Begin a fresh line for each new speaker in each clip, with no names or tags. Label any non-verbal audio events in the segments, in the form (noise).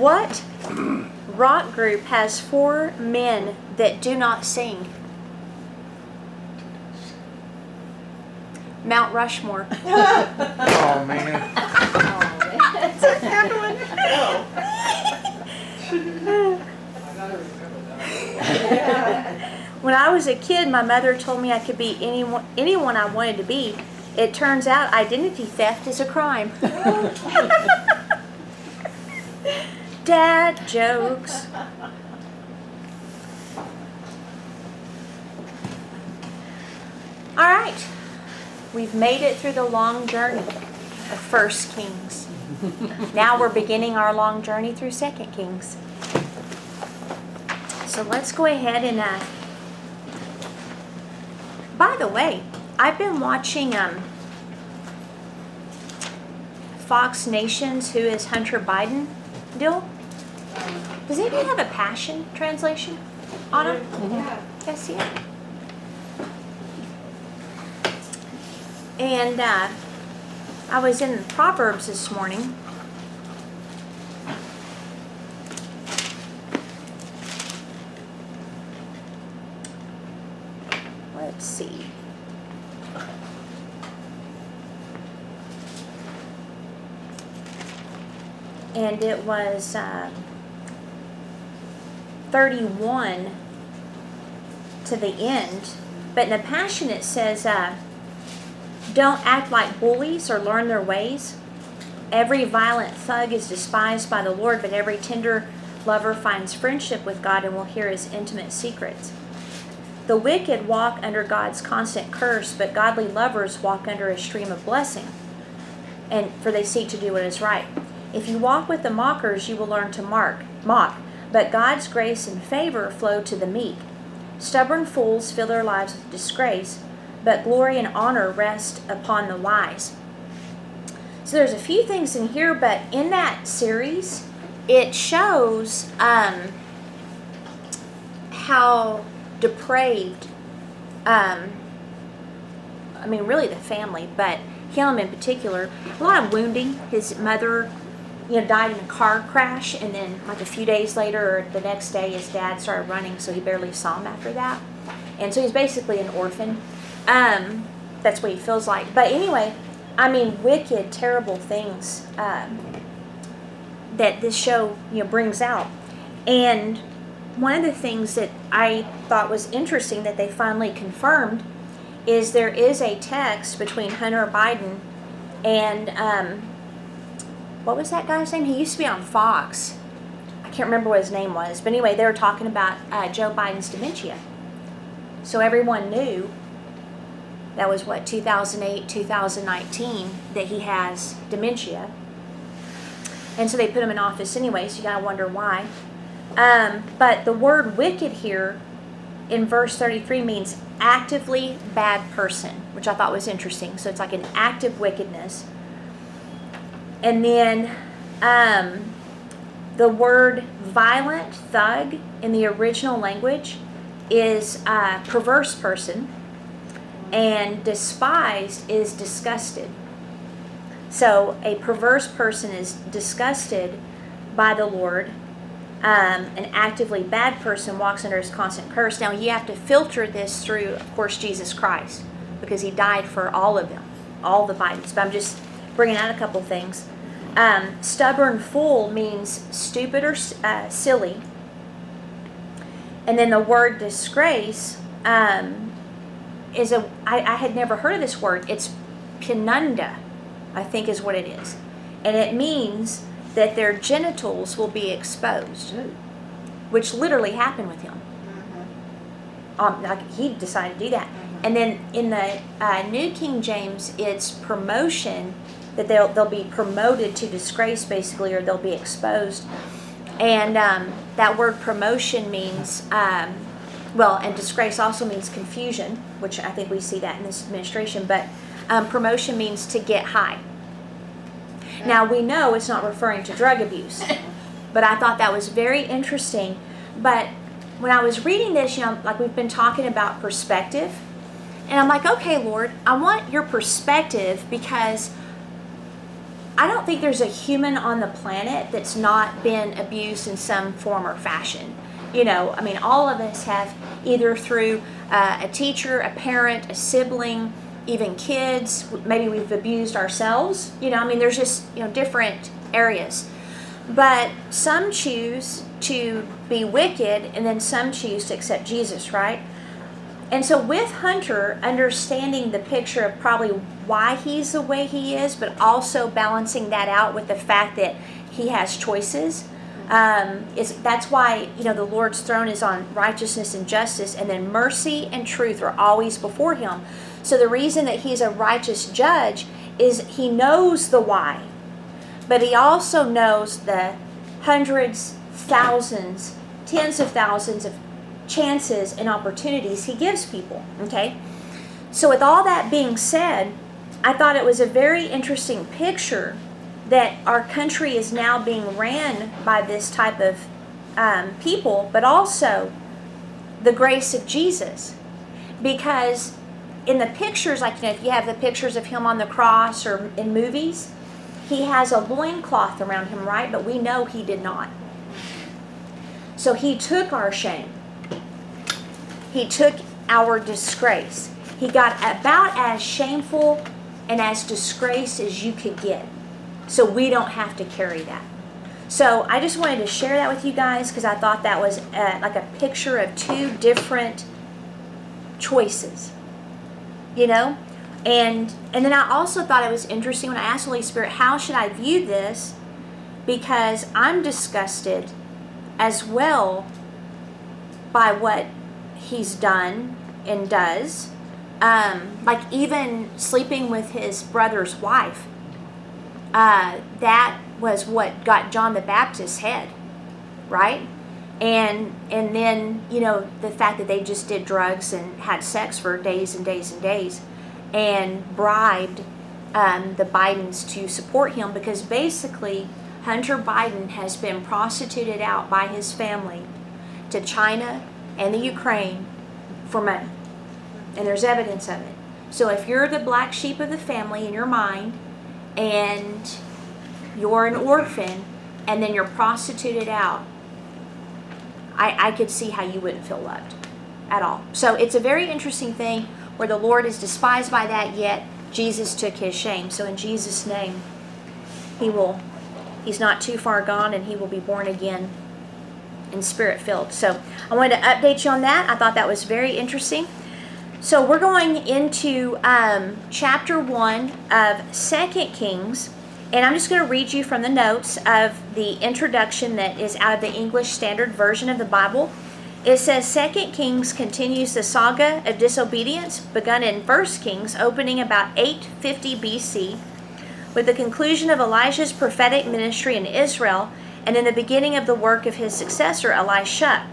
What rock group has four men that do not sing? Mount Rushmore. (laughs)
Oh, man. (laughs)
When I was a kid, my mother told me I could be anyone, anyone I wanted to be. It turns out identity theft is a crime. (laughs) Dad jokes. All right. We've made it through the long journey of First Kings. Now we're beginning our long journey through Second Kings. So let's go ahead and uh, by the way, I've been watching um, Fox Nations, who is Hunter Biden deal. Does anybody have a passion translation on? I see it. And uh, I was in the Proverbs this morning. Let's see. And it was uh, 31 to the end. But in the Passion, it says, uh, Don't act like bullies or learn their ways. Every violent thug is despised by the Lord, but every tender lover finds friendship with God and will hear his intimate secrets. The wicked walk under God's constant curse, but godly lovers walk under a stream of blessing, and for they seek to do what is right. If you walk with the mockers, you will learn to mark, mock, but God's grace and favor flow to the meek. Stubborn fools fill their lives with disgrace, but glory and honor rest upon the wise. So there's a few things in here, but in that series, it shows um, how depraved, um, I mean, really the family, but him in particular, a lot of wounding. His mother, you know, died in a car crash, and then like a few days later or the next day, his dad started running, so he barely saw him after that. And so he's basically an orphan. Um, that's what he feels like. But anyway, I mean, wicked, terrible things um, that this show you know brings out, and one of the things that I thought was interesting that they finally confirmed is there is a text between Hunter Biden and um, what was that guy's name? He used to be on Fox. I can't remember what his name was, but anyway, they were talking about uh, Joe Biden's dementia. So everyone knew that was what 2008, 2019 that he has dementia, and so they put him in office anyway. So you gotta wonder why. Um, but the word wicked here in verse 33 means actively bad person, which I thought was interesting. So it's like an active wickedness. And then um, the word violent, thug, in the original language is a perverse person, and despised is disgusted. So a perverse person is disgusted by the Lord um, an actively bad person walks under his constant curse. Now, you have to filter this through, of course, Jesus Christ, because he died for all of them, all the Bidens. But I'm just bringing out a couple things. Um, stubborn fool means stupid or uh, silly. And then the word disgrace um, is a, I, I had never heard of this word. It's penunda, I think is what it is. And it means that their genitals will be exposed, which literally happened with him. Um, like he decided to do that. And then in the uh, New King James, it's promotion that they'll they'll be promoted to disgrace basically, or they'll be exposed. And um, that word promotion means um, well, and disgrace also means confusion, which I think we see that in this administration. But um, promotion means to get high. Now we know it's not referring to drug abuse, but I thought that was very interesting. But when I was reading this, you know, like we've been talking about perspective, and I'm like, okay, Lord, I want your perspective because I don't think there's a human on the planet that's not been abused in some form or fashion. You know, I mean, all of us have either through uh, a teacher, a parent, a sibling, even kids. Maybe we've abused ourselves. You know, I mean, there's just you know different areas. But some choose to be wicked, and then some choose to accept Jesus, right? And so, with Hunter, understanding the picture of probably why he's the way he is, but also balancing that out with the fact that he has choices. Um, is that's why you know the Lord's throne is on righteousness and justice, and then mercy and truth are always before him. So the reason that he's a righteous judge is he knows the why, but he also knows the hundreds, thousands, tens of thousands of chances and opportunities he gives people. Okay? So, with all that being said, I thought it was a very interesting picture that our country is now being ran by this type of um, people, but also the grace of Jesus. Because in the pictures, like you know, if you have the pictures of him on the cross or in movies, he has a loincloth around him, right? But we know he did not. So he took our shame. He took our disgrace. He got about as shameful and as disgraced as you could get. So we don't have to carry that. So I just wanted to share that with you guys because I thought that was uh, like a picture of two different choices. You know? And and then I also thought it was interesting when I asked the Holy Spirit, how should I view this? Because I'm disgusted as well by what he's done and does. Um, like even sleeping with his brother's wife. Uh, that was what got John the Baptist's head, right? And and then you know the fact that they just did drugs and had sex for days and days and days, and bribed um, the Bidens to support him because basically Hunter Biden has been prostituted out by his family to China and the Ukraine for money. And there's evidence of it. So if you're the black sheep of the family in your mind and you're an orphan and then you're prostituted out, I, I could see how you wouldn't feel loved at all. So it's a very interesting thing where the Lord is despised by that, yet Jesus took his shame. So in Jesus' name, he will, he's not too far gone and he will be born again and spirit filled. So I wanted to update you on that. I thought that was very interesting. So we're going into um, chapter one of Second Kings, and I'm just going to read you from the notes of the introduction that is out of the English Standard Version of the Bible. It says Second Kings continues the saga of disobedience begun in First Kings, opening about 850 BC, with the conclusion of Elijah's prophetic ministry in Israel and in the beginning of the work of his successor, Elisha.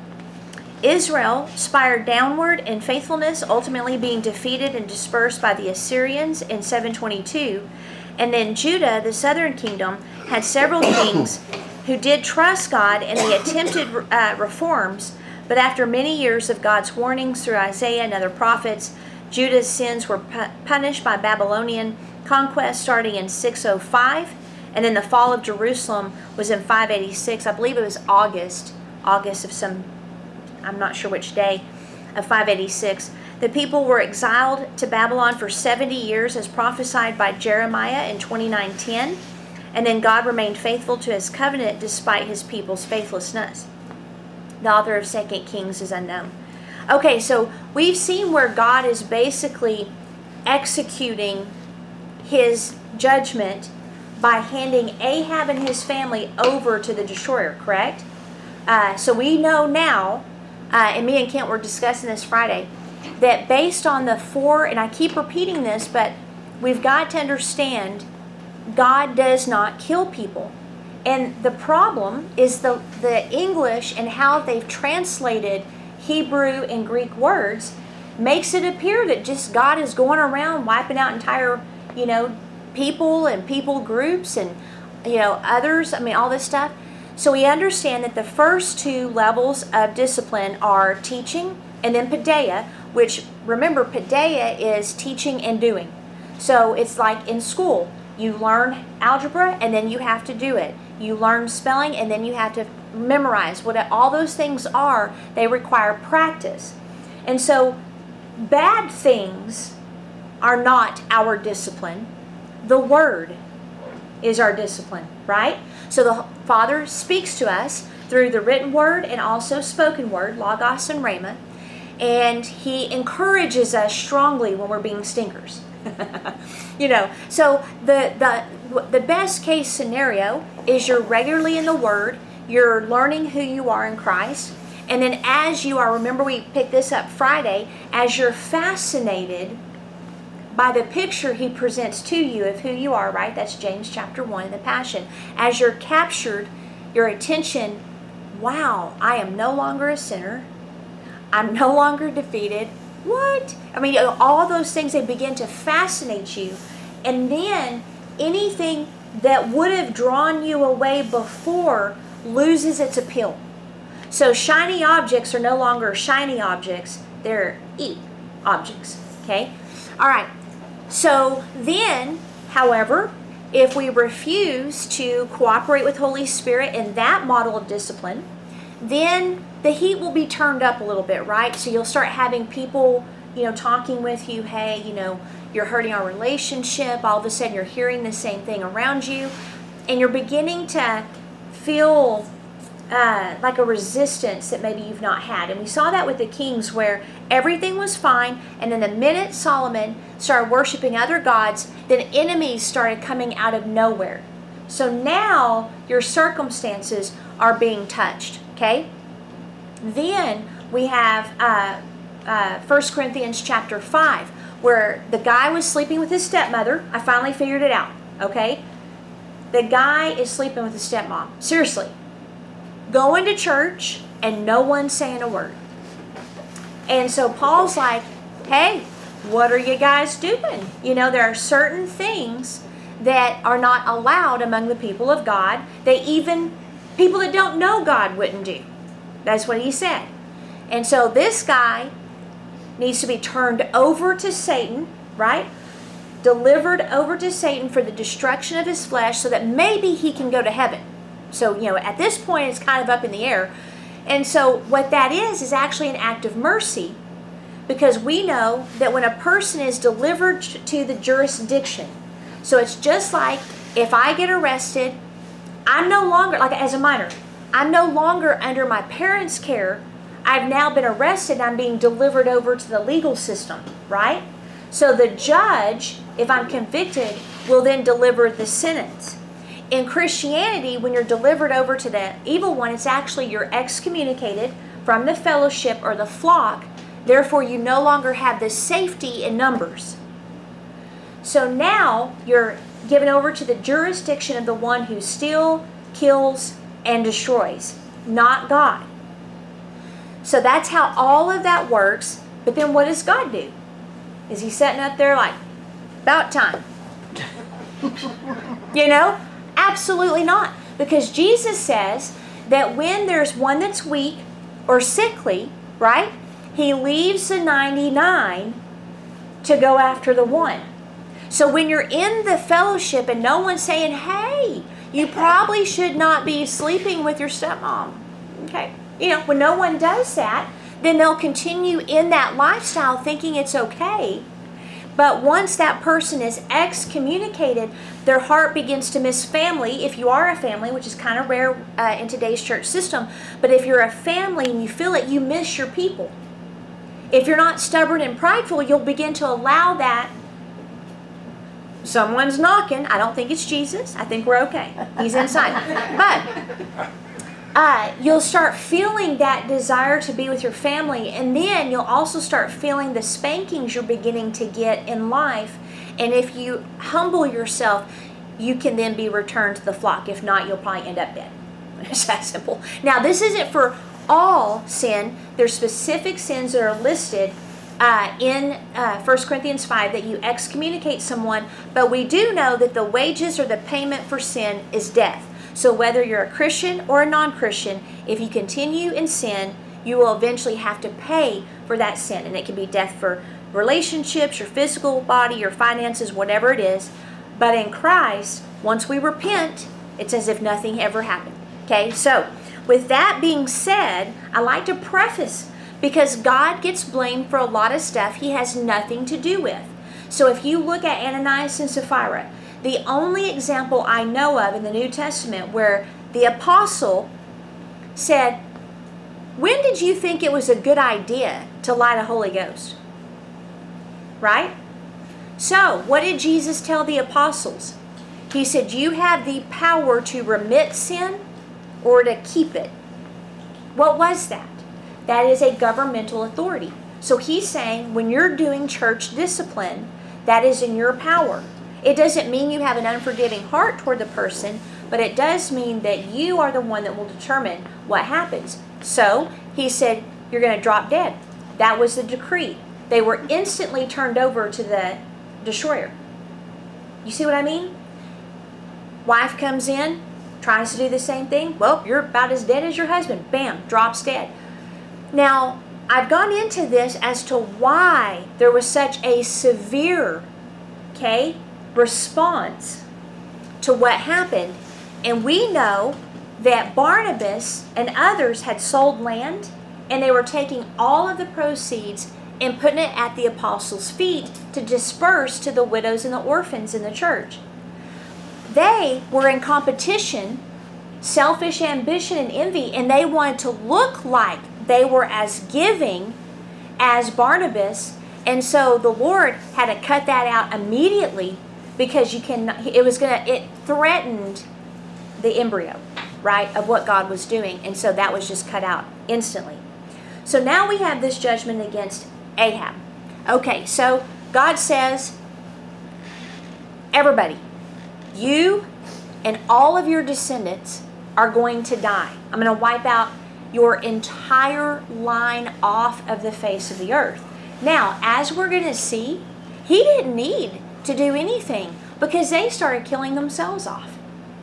Israel spired downward in faithfulness, ultimately being defeated and dispersed by the Assyrians in 722. And then Judah, the southern kingdom, had several (coughs) kings who did trust God in the attempted uh, reforms, but after many years of God's warnings through Isaiah and other prophets, Judah's sins were pu- punished by Babylonian conquest starting in 605 and then the fall of Jerusalem was in 586. I believe it was August, August of some, I'm not sure which day, of 586. The people were exiled to Babylon for 70 years as prophesied by Jeremiah in 29:10, and then God remained faithful to his covenant despite his people's faithlessness. The author of 2 Kings is unknown. Okay, so we've seen where God is basically executing his judgment by handing Ahab and his family over to the destroyer, correct? Uh, so we know now, uh, and me and Kent were discussing this Friday, that based on the four, and I keep repeating this, but we've got to understand God does not kill people. And the problem is the, the English and how they've translated Hebrew and Greek words makes it appear that just God is going around wiping out entire, you know, people and people groups and you know others i mean all this stuff so we understand that the first two levels of discipline are teaching and then paideia which remember paideia is teaching and doing so it's like in school You learn algebra and then you have to do it. You learn spelling and then you have to memorize what all those things are. They require practice. And so bad things are not our discipline. The word is our discipline, right? So the Father speaks to us through the written word and also spoken word, Logos and Rhema, and He encourages us strongly when we're being stinkers. (laughs) you know, so the the the best case scenario is you're regularly in the Word, you're learning who you are in Christ, and then as you are, remember we picked this up Friday, as you're fascinated by the picture he presents to you of who you are, right? That's James chapter 1 in the Passion. As you're captured, your attention, wow, I am no longer a sinner. I'm no longer defeated. What? I mean, all those things, they begin to fascinate you. And then anything that would have drawn you away before loses its appeal. So shiny objects are no longer shiny objects, they're e objects. Okay? All right. So then, however, if we refuse to cooperate with Holy Spirit in that model of discipline, then the heat will be turned up a little bit, right? So you'll start having people, you know, talking with you, hey, you know, you're hurting our relationship. All of a sudden, you're hearing the same thing around you, and you're beginning to feel uh, like a resistance that maybe you've not had. And we saw that with the kings where everything was fine, and then the minute Solomon started worshiping other gods, then enemies started coming out of nowhere. So now your circumstances are being touched, okay? Then we have uh, uh, 1 Corinthians chapter 5, where the guy was sleeping with his stepmother. I finally figured it out, okay? The guy is sleeping with his stepmom. Seriously, going to church and no one saying a word. And so Paul's like, hey, what are you guys doing? You know, there are certain things that are not allowed among the people of God that even people that don't know God wouldn't do. That's what he said. And so this guy needs to be turned over to Satan, right? Delivered over to Satan for the destruction of his flesh so that maybe he can go to heaven. So, you know, at this point, it's kind of up in the air. And so, what that is, is actually an act of mercy because we know that when a person is delivered to the jurisdiction, so it's just like if I get arrested, I'm no longer, like as a minor, I'm no longer under my parents' care. I've now been arrested, I'm being delivered over to the legal system, right? So the judge, if I'm convicted, will then deliver the sentence. In Christianity, when you're delivered over to the evil one, it's actually you're excommunicated from the fellowship or the flock. Therefore, you no longer have the safety in numbers. So now you're given over to the jurisdiction of the one who steals, kills, and destroys, not God. So that's how all of that works. But then what does God do? Is he sitting up there like, about time? (laughs) you know? Absolutely not. Because Jesus says that when there's one that's weak or sickly, right, he leaves the 99 to go after the one. So when you're in the fellowship and no one's saying, hey, you probably should not be sleeping with your stepmom. Okay. You know, when no one does that, then they'll continue in that lifestyle thinking it's okay but once that person is excommunicated, their heart begins to miss family. If you are a family, which is kind of rare uh, in today's church system, but if you're a family and you feel it, you miss your people. If you're not stubborn and prideful, you'll begin to allow that. Someone's knocking. I don't think it's Jesus. I think we're okay. He's inside. But uh, you'll start feeling that desire to be with your family, and then you'll also start feeling the spankings you're beginning to get in life. And if you humble yourself, you can then be returned to the flock. If not, you'll probably end up dead. (laughs) It's that simple. Now, this isn't for all sin, there's specific sins that are listed uh, in uh, 1 Corinthians 5 that you excommunicate someone, but we do know that the wages or the payment for sin is death. So, whether you're a Christian or a non Christian, if you continue in sin, you will eventually have to pay for that sin. And it can be death for relationships, your physical body, your finances, whatever it is. But in Christ, once we repent, it's as if nothing ever happened. Okay, so with that being said, I like to preface because God gets blamed for a lot of stuff he has nothing to do with. So if you look at Ananias and Sapphira, the only example I know of in the New Testament where the apostle said, When did you think it was a good idea to light a Holy Ghost? Right? So, what did Jesus tell the apostles? He said, You have the power to remit sin or to keep it. What was that? That is a governmental authority. So he's saying when you're doing church discipline, that is in your power. It doesn't mean you have an unforgiving heart toward the person, but it does mean that you are the one that will determine what happens. So he said, You're going to drop dead. That was the decree. They were instantly turned over to the destroyer. You see what I mean? Wife comes in, tries to do the same thing. Well, you're about as dead as your husband. Bam, drops dead. Now, I've gone into this as to why there was such a severe, okay, response to what happened. And we know that Barnabas and others had sold land and they were taking all of the proceeds and putting it at the apostles' feet to disperse to the widows and the orphans in the church. They were in competition, selfish ambition and envy, and they wanted to look like they were as giving as Barnabas. And so the Lord had to cut that out immediately because you can it was going to it threatened the embryo, right, of what God was doing. And so that was just cut out instantly. So now we have this judgment against Ahab. Okay, so God says, everybody, you and all of your descendants are going to die. I'm going to wipe out your entire line off of the face of the earth. Now, as we're going to see, he didn't need to do anything because they started killing themselves off.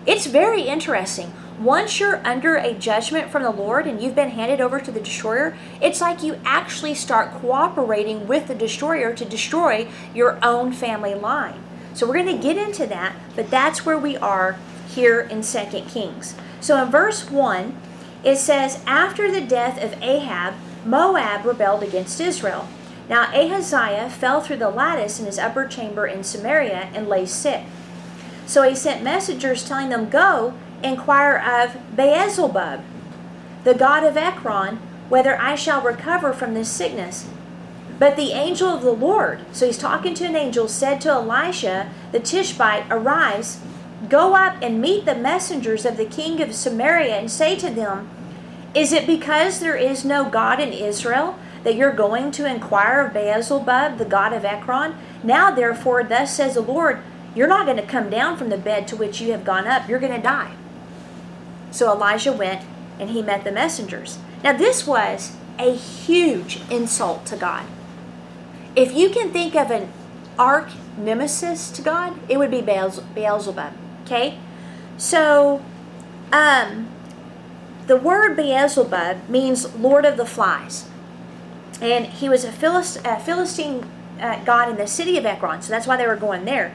It's very interesting. Once you're under a judgment from the Lord and you've been handed over to the destroyer, it's like you actually start cooperating with the destroyer to destroy your own family line. So we're going to get into that, but that's where we are here in 2 Kings. So in verse 1, it says, After the death of Ahab, Moab rebelled against Israel. Now Ahaziah fell through the lattice in his upper chamber in Samaria and lay sick. So he sent messengers telling them, Go, inquire of Beelzebub, the god of Ekron, whether I shall recover from this sickness. But the angel of the Lord, so he's talking to an angel, said to Elijah the Tishbite, Arise, go up and meet the messengers of the king of Samaria, and say to them, Is it because there is no God in Israel that you're going to inquire of Beelzebub, the god of Ekron? Now, therefore, thus says the Lord, you're not going to come down from the bed to which you have gone up. You're going to die. So Elijah went and he met the messengers. Now, this was a huge insult to God. If you can think of an arch nemesis to God, it would be Beelzebub. Okay? So, um, the word Beelzebub means Lord of the Flies. And he was a, Philist- Philistine uh, god in the city of Ekron, so that's why they were going there.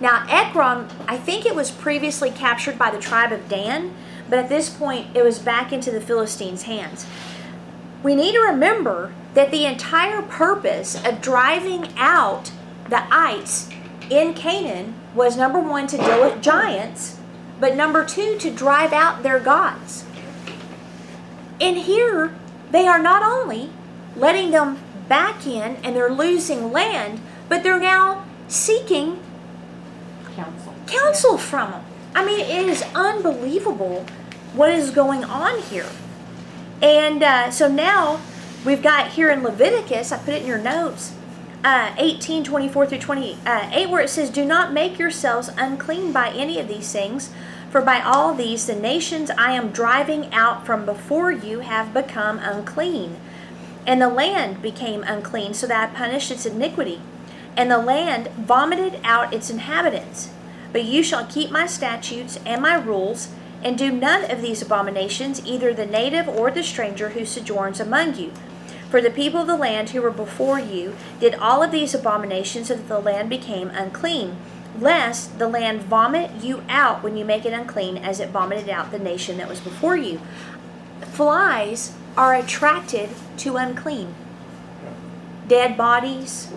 Now, Ekron, I think it was previously captured by the tribe of Dan, but at this point it was back into the Philistines' hands. We need to remember that the entire purpose of driving out the ites in Canaan was number one, to deal with giants, but number two, to drive out their gods. And here, they are not only letting them back in and they're losing land, but they're now seeking
counsel.
counsel from them. I mean, it is unbelievable what is going on here. And uh, so now we've got here in Leviticus, I put it in your notes, uh, 18, 24 through 28, where it says, Do not make yourselves unclean by any of these things, for by all these the nations I am driving out from before you have become unclean. And the land became unclean, so that I punished its iniquity. And the land vomited out its inhabitants. But you shall keep my statutes and my rules, and do none of these abominations, either the native or the stranger who sojourns among you. For the people of the land who were before you did all of these abominations, so that the land became unclean. lest the land vomit you out when you make it unclean, as it vomited out the nation that was before you. Flies are attracted to unclean. Dead bodies,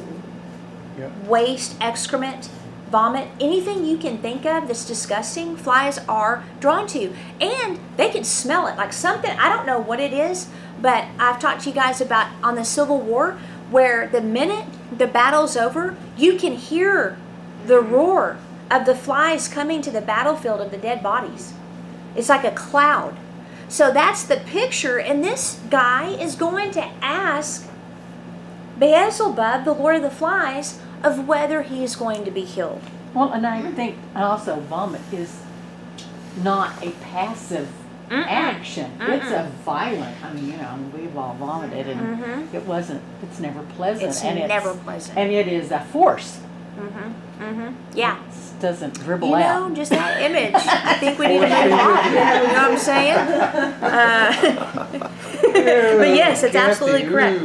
Yep.
waste, excrement, vomit, anything you can think of that's disgusting, flies are drawn to. And they can smell it. Like something, I don't know what it is, but I've talked to you guys about on the Civil War where the minute the battle's over, you can hear the mm-hmm. roar of the flies coming to the battlefield of the dead bodies. It's like a cloud. So that's the picture, and this guy is going to ask Beelzebub, the Lord of the Flies, of whether he is going to be healed.
Well, and I think also vomit is not a passive
Mm-mm.
action. It's a violent. I mean, you know, we've all vomited, and
Mhm.
it wasn't. It's never pleasant.
It's
and
never
it's,
pleasant.
And it is a force.
Mm-hmm. Mm-hmm. Yeah.
It doesn't dribble
You
out.
know, just that image. I think we need to (laughs) move on. You know what I'm saying? Uh, (laughs) but yes, it's absolutely correct.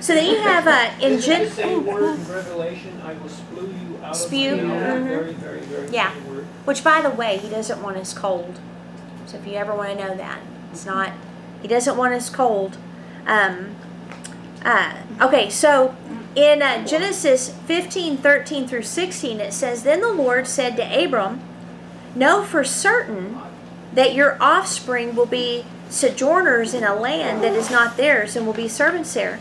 So then you have uh, in Gen.
it the same word in Revelation, I will spew you out
Spew,
of my mouth.
mhm.
Very, very, very
Yeah.
word.
Which, by the way, he doesn't want us cold. So if you ever want to know that, it's not. He doesn't want us cold. Um, uh, okay, so in uh, Genesis 15, 13 through 16, it says, Then the Lord said to Abram, Know for certain that your offspring will be sojourners in a land that is not theirs and will be servants there.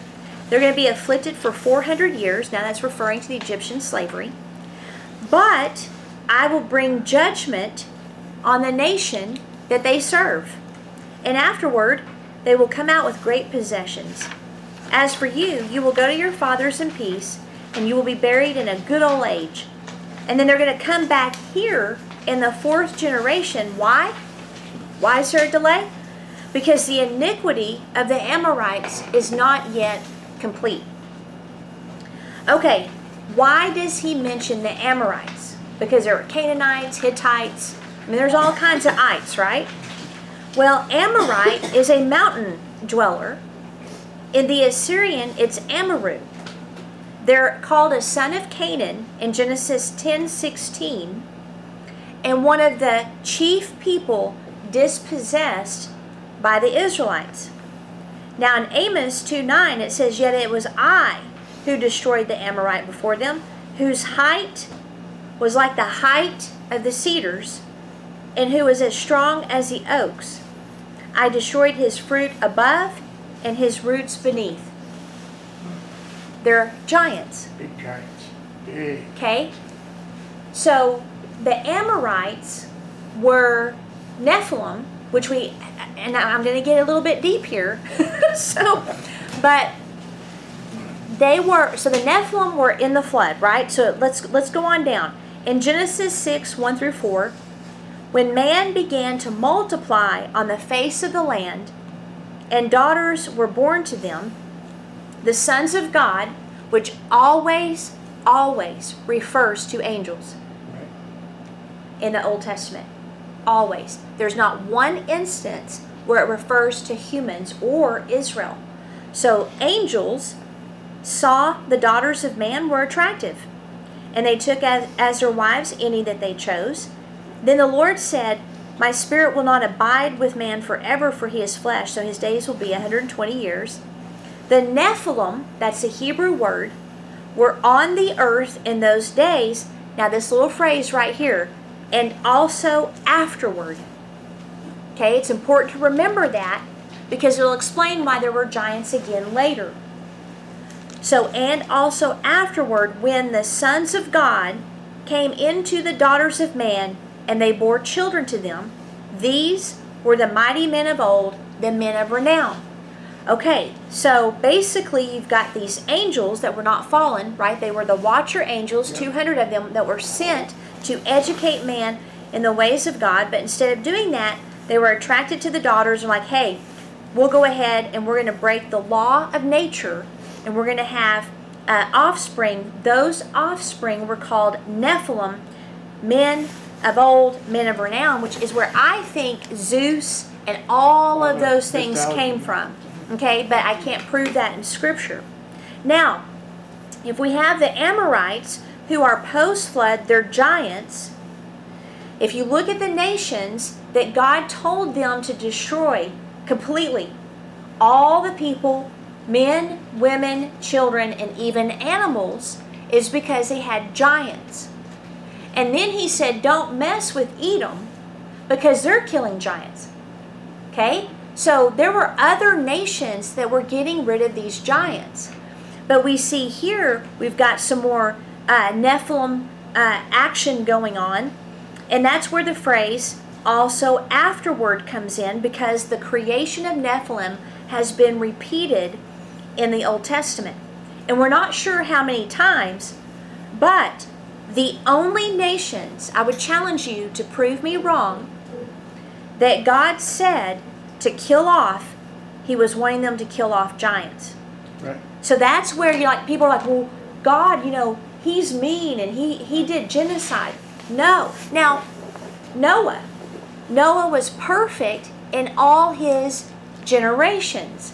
They're going to be afflicted for 400 years. Now that's referring to the Egyptian slavery. But I will bring judgment on the nation that they serve. And afterward, they will come out with great possessions. As for you, you will go to your fathers in peace, and you will be buried in a good old age. And then they're going to come back here in the fourth generation. Why? Why is there a delay? Because the iniquity of the Amorites is not yet complete. Okay, why does he mention the Amorites? Because there were Canaanites, Hittites, I mean, there's all kinds of ites, right? Well, Amorite is a mountain dweller. In the Assyrian, it's Amaru. They're called a son of Canaan in Genesis 10 16, and one of the chief people dispossessed by the Israelites. Now in Amos 2 9, it says, Yet it was I who destroyed the Amorite before them, whose height was like the height of the cedars, and who was as strong as the oaks. I destroyed his fruit above and his roots beneath. They're giants.
Big giants. Big.
Okay? So the Amorites were Nephilim, which we, and I'm going to get a little bit deep here. (laughs) so, but they were, so the Nephilim were in the flood, right? So let's, let's go on down. In Genesis 6, 1 through 4, when man began to multiply on the face of the land, and daughters were born to them, the sons of God, which always, always refers to angels in the Old Testament. Always. There's not one instance where it refers to humans or Israel. So angels saw the daughters of man were attractive, and they took as, as their wives any that they chose. Then the Lord said, My spirit will not abide with man forever, for he is flesh, so his days will be 120 years. The Nephilim, that's a Hebrew word, were on the earth in those days. Now, this little phrase right here, and also afterward. Okay, it's important to remember that because it'll explain why there were giants again later. So, and also afterward, when the sons of God came into the daughters of man and they bore children to them, these were the mighty men of old, the men of renown. Okay, so basically, you've got these angels that were not fallen, right? They were the watcher angels, 200 of them, that were sent to educate man in the ways of God. But instead of doing that, they were attracted to the daughters and like, hey, we'll go ahead and we're going to break the law of nature and we're going to have uh, offspring. Those offspring were called Nephilim, men of old, men of renown, which is where I think Zeus and all of those things came from. Okay, but I can't prove that in Scripture. Now, if we have the Amorites, who are post flood, they're giants. If you look at the nations that God told them to destroy completely, all the people, men, women, children, and even animals, is because they had giants. And then he said, Don't mess with Edom because they're killing giants. Okay? So there were other nations that were getting rid of these giants. But we see here we've got some more uh, Nephilim uh, action going on. And that's where the phrase also afterward comes in because the creation of Nephilim has been repeated in the Old Testament. And we're not sure how many times, but the only nations, I would challenge you to prove me wrong, that God said to kill off, He was wanting them to kill off giants.
Right.
So that's where you like people are like, well, God, you know, He's mean and He He did genocide. No. Now, Noah, Noah was perfect in all his generations.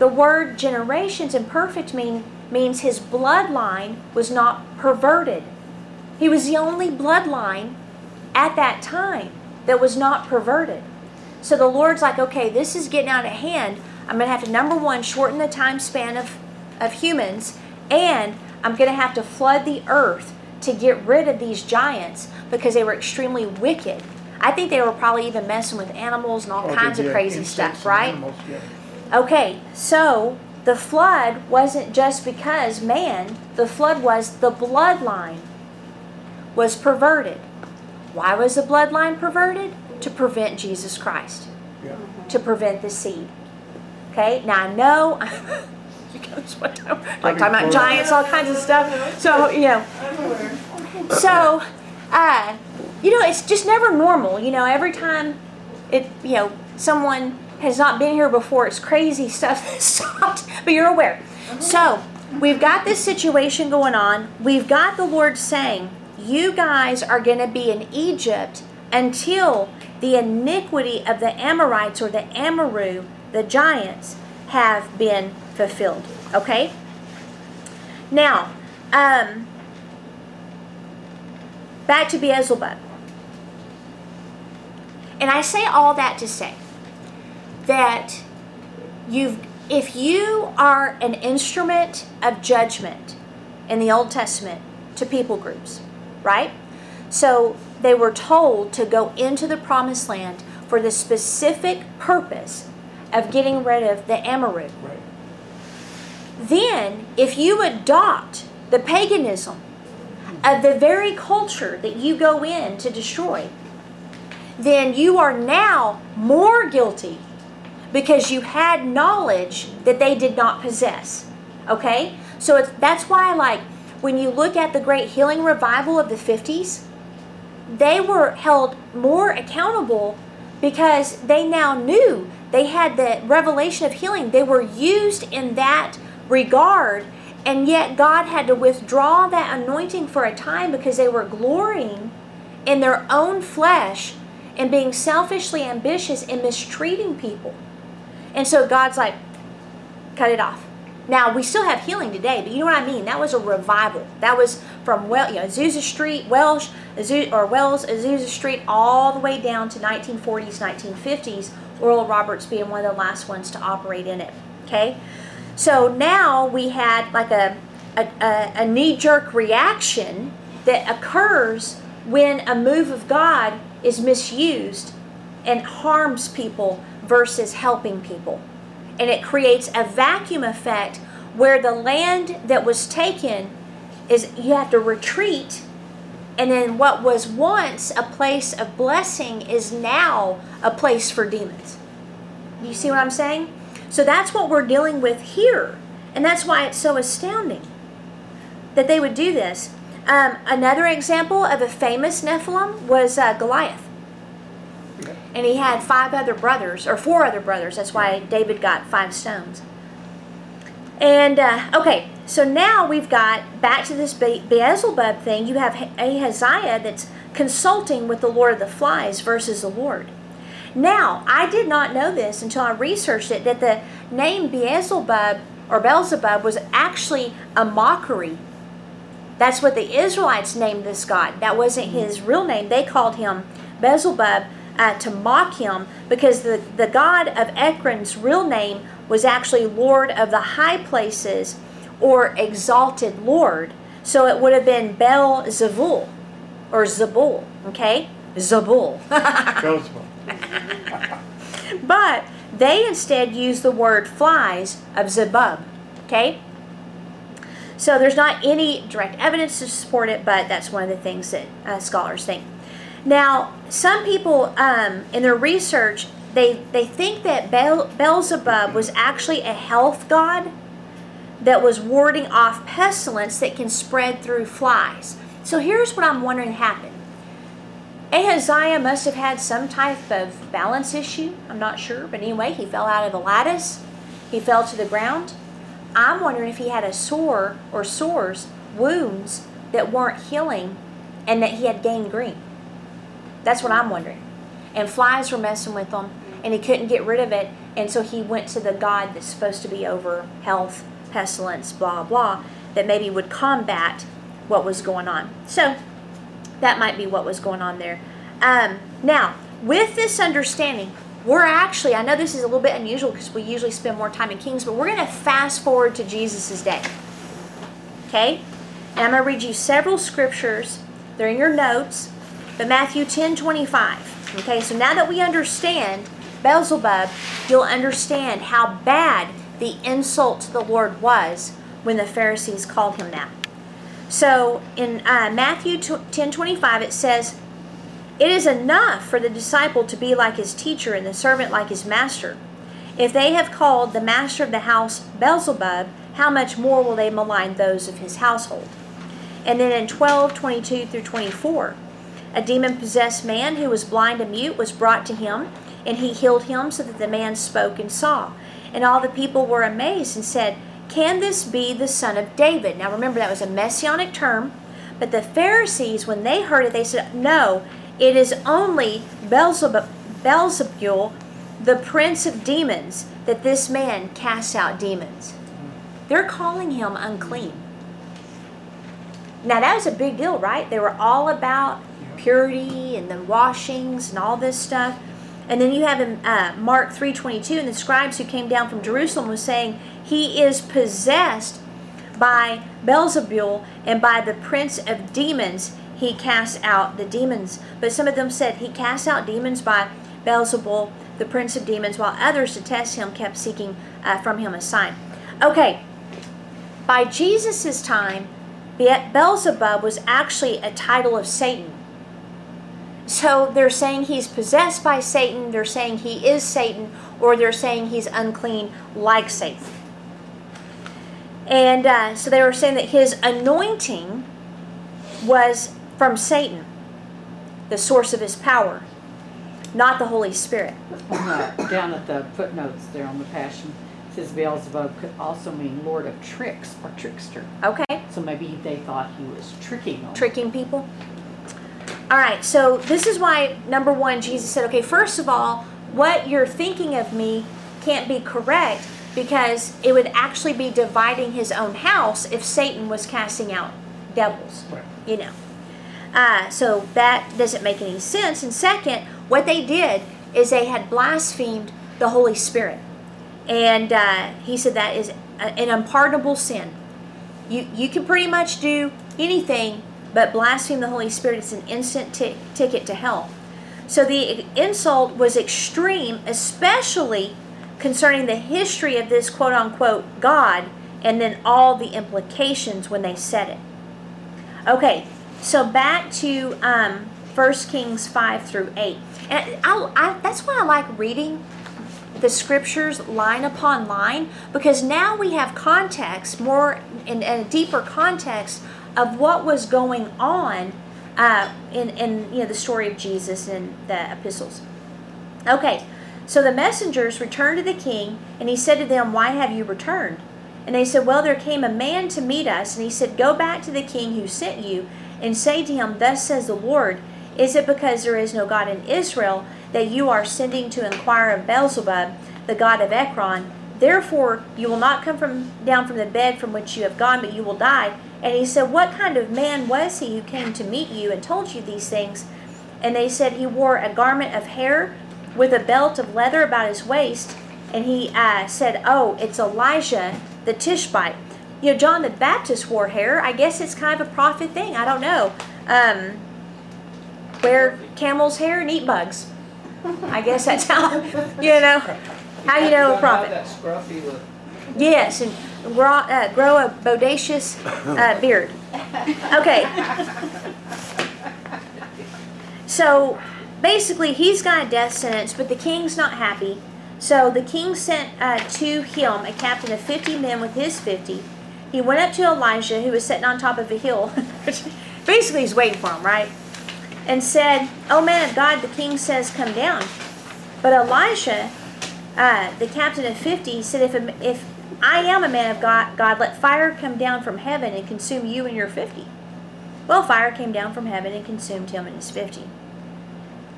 The word generations and perfect mean means his bloodline was not perverted. He was the only bloodline at that time that was not perverted. So the Lord's like, okay, this is getting out of hand. I'm going to have to, number one, shorten the time span of, of humans, and I'm going to have to flood the earth to get rid of these giants because they were extremely wicked. I think they were probably even messing with animals and all
Or
kinds of crazy stuff, right?
animals, yeah.
Okay, so the flood wasn't just because man, the flood was the bloodline was perverted. Why was the bloodline perverted? To prevent Jesus Christ,
Yeah.
to prevent the seed. Okay, now I know (laughs) you guys what time, like talking about giants, all kinds of stuff. So you know, so uh, you know, it's just never normal. You know, every time it, you know, someone has not been here before, it's crazy stuff (laughs) stopped, but you're aware. So we've got this situation going on. We've got the Lord saying, You guys are going to be in Egypt until the iniquity of the Amorites or the Amaru, the giants, have been fulfilled. Okay? Now, um, back to Beelzebub. And I say all that to say that you've if you are an instrument of judgment in the Old Testament to people groups, right? So they were told to go into the promised land for the specific purpose of getting rid of the Amaru.
Right.
Then, if you adopt the paganism of the very culture that you go in to destroy, then you are now more guilty because you had knowledge that they did not possess. Okay? So it's, that's why, I like, when you look at the great healing revival of the 50s, they were held more accountable because they now knew they had the revelation of healing. They were used in that regard, and yet God had to withdraw that anointing for a time because they were glorying in their own flesh and being selfishly ambitious and mistreating people. And so God's like, cut it off. Now we still have healing today, but you know what I mean. That was a revival. That was from well, you know, Azusa Street, Welsh, Azu- or Wells, Azusa Street, all the way down to 1940s, 1950s. Oral Roberts being one of the last ones to operate in it. Okay, so now we had like a a, a, a knee jerk reaction that occurs when a move of God is misused and harms people versus helping people and it creates a vacuum effect where the land that was taken is you have to retreat. And then what was once a place of blessing is now a place for demons. You see what i'm saying? So that's what we're dealing with here. And that's why it's so astounding that they would do this. Um, another example of a famous nephilim was uh, goliath. And he had five other brothers or four other brothers. That's why david got five stones. And uh, okay so now we've got back to this Be- beelzebub thing. You have ahaziah that's consulting with the lord of the flies versus the lord. Now i did not know this until i researched it that the name beelzebub or beelzebub was actually a mockery. That's what the Israelites named this god. That wasn't his real name. They called him Beelzebub uh, to mock him because the, the god of Ekron's real name was actually Lord of the high places or exalted Lord. So it would have been Bel Zebul or Zebul, okay? Zebul. (laughs) But they instead use the word flies of Zebub, okay? So there's not any direct evidence to support it, but that's one of the things that uh, scholars think. Now, some people um, in their research they they think that Bel- Beelzebub was actually a health god that was warding off pestilence that can spread through flies. So here's what I'm wondering happened. Ahaziah must have had some type of balance issue. I'm not sure, but anyway, he fell out of the lattice. He fell to the ground. I'm wondering if he had a sore or sores, wounds that weren't healing, and that he had gangrene. That's what I'm wondering. And flies were messing with him, and he couldn't get rid of it, and so he went to the God that's supposed to be over health, pestilence, blah, blah, that maybe would combat what was going on. So that might be what was going on there. Um, now, with this understanding, we're actually, I know this is a little bit unusual because we usually spend more time in Kings, but we're going to fast forward to Jesus' day. Okay? And I'm going to read you several scriptures. They're in your notes. But Matthew 10 25. Okay, so now that we understand Beelzebub, you'll understand how bad the insult to the Lord was when the Pharisees called him that. So in uh, Matthew 10 25, it says, It is enough for the disciple to be like his teacher and the servant like his master. If they have called the master of the house Beelzebub, how much more will they malign those of his household? And then in 12 22 through 24, a demon possessed man who was blind and mute was brought to him, and he healed him so that the man spoke and saw. And all the people were amazed and said, Can this be the son of David? Now remember, that was a messianic term, but the Pharisees, when they heard it, they said, No, it is only Beelzebub, Beelzebul, the prince of demons, that this man casts out demons. They're calling him unclean. Now that was a big deal, right? They were all about purity and the washings and all this stuff. And then you have in uh, Mark 3.22, and the scribes who came down from Jerusalem was saying, he is possessed by Beelzebul and by the prince of demons he casts out the demons. But some of them said he casts out demons by Beelzebul, the prince of demons, while others to test him kept seeking uh, from him a sign. Okay, by Jesus' time, Beelzebub was actually a title of Satan. So they're saying he's possessed by Satan, they're saying he is Satan, or they're saying he's unclean like Satan. And uh, so they were saying that his anointing was from Satan, the source of his power, not the Holy Spirit.
Uh, Down at the footnotes there on the Passion, it says Beelzebub could also mean Lord of Tricks or Trickster.
Okay?
So maybe they thought he was tricking them.
Tricking people. All right, so this is why, number one, Jesus said, okay, first of all, what you're thinking of me can't be correct because it would actually be dividing his own house if Satan was casting out devils.
Right.
You know. Uh, so that doesn't make any sense. And second, what they did is they had blasphemed the Holy Spirit. And uh, he said that is an unpardonable sin. You, you can pretty much do anything, but blaspheme the Holy Spirit is an instant ti- ticket to hell. So the insult was extreme, especially concerning the history of this quote unquote God and then all the implications when they said it. Okay, so back to um, 1 Kings 5 through 8. And I, I, that's why I like reading the scriptures line upon line because now we have context, more in, in a deeper context of what was going on uh, in, in you know the story of Jesus and the epistles. Okay, so the messengers returned to the king, and he said to them, Why have you returned? And they said, Well, there came a man to meet us, and he said, Go back to the king who sent you, and say to him, Thus says the Lord, Is it because there is no God in Israel that you are sending to inquire of Beelzebub, the god of Ekron? Therefore, you will not come from down from the bed from which you have gone, but you will die. And he said, What kind of man was he who came to meet you and told you these things? And they said, He wore a garment of hair with a belt of leather about his waist. And he uh, said, Oh, it's Elijah the Tishbite. You know, John the Baptist wore hair. I guess it's kind of a prophet thing. I don't know. Um, wear camel's hair and eat bugs. I guess that's how, (laughs) you know, how you know a prophet.
that scruffy look.
Yes, and grow, uh, grow a bodacious uh, (coughs) beard. Okay. So basically, he's got a death sentence, but the king's not happy. So the king sent uh, to him a captain of 50 men with his 50. He went up to Elijah, who was sitting on top of a hill. (laughs) basically, he's waiting for him, right? And said, Oh man of God, the king says, Come down. But Elijah, uh, the captain of 50, said, if, a, if I am a man of God, God, let fire come down from heaven and consume you and your 50. Well, fire came down from heaven and consumed him and his 50.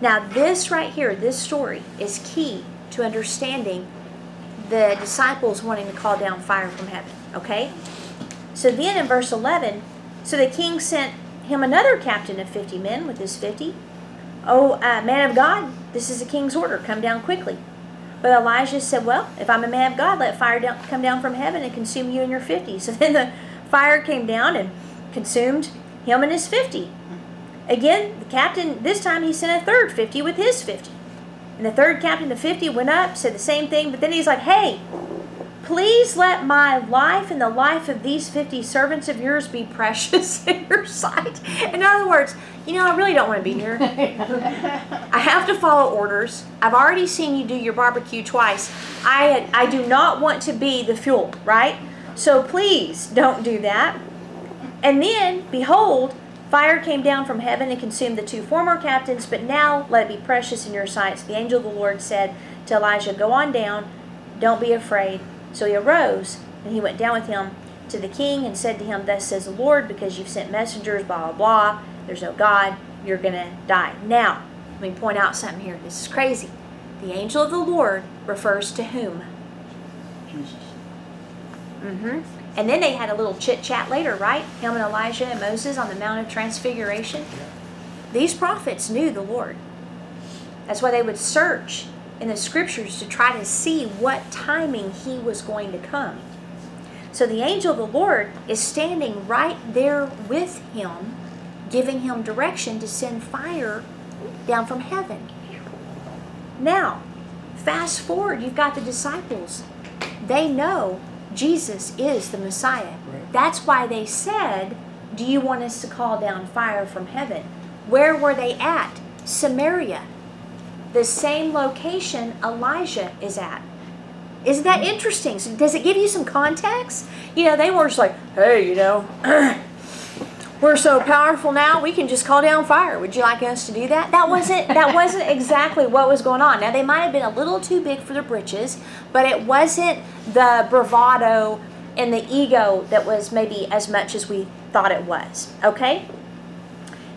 Now, this right here, this story, is key to understanding the disciples wanting to call down fire from heaven. Okay? So then in verse 11, so the king sent him another captain of 50 men with his 50. Oh, uh, man of God, this is the king's order. Come down quickly. But Elijah said, Well, if I'm a man of God, let fire down, come down from heaven and consume you and your 50. (laughs) So then the fire came down and consumed him and his 50. Again, the captain, this time he sent a third 50 with his 50. And the third captain the 50 went up, said the same thing, but then he's like, Hey, please let my life and the life of these 50 servants of yours be precious (laughs) in your sight. In other words, you know, I really don't want to be here. I have to follow orders. I've already seen you do your barbecue twice. I I do not want to be the fuel, right? So please don't do that. And then, behold, fire came down from heaven and consumed the two former captains, but now let it be precious in your sight. The angel of the Lord said to Elijah, Go on down, don't be afraid. So he arose, and he went down with him to the king and said to him, Thus says the Lord, because you've sent messengers, blah, blah, blah, there's no God, you're going to die. Now, let me point out something here. This is crazy. The angel of the Lord refers to whom?
Jesus.
Mm-hmm. And then they had a little chit chat later, right? Him and Elijah and Moses on the Mount of Transfiguration. These prophets knew the Lord. That's why they would search in the scriptures to try to see what timing he was going to come. So the angel of the Lord is standing right there with him, giving him direction to send fire down from heaven. Now, fast forward, you've got the disciples. They know Jesus is the Messiah.
Right.
That's why they said, Do you want us to call down fire from heaven? Where were they at? Samaria. The same location Elijah is at. Isn't that interesting? So does it give you some context? You know, they were just like, hey, you know, (clears throat) we're so powerful now, we can just call down fire. Would you like us to do that? That wasn't that wasn't (laughs) exactly what was going on. Now they might have been a little too big for their britches, but it wasn't the bravado and the ego that was maybe as much as we thought it was. Okay?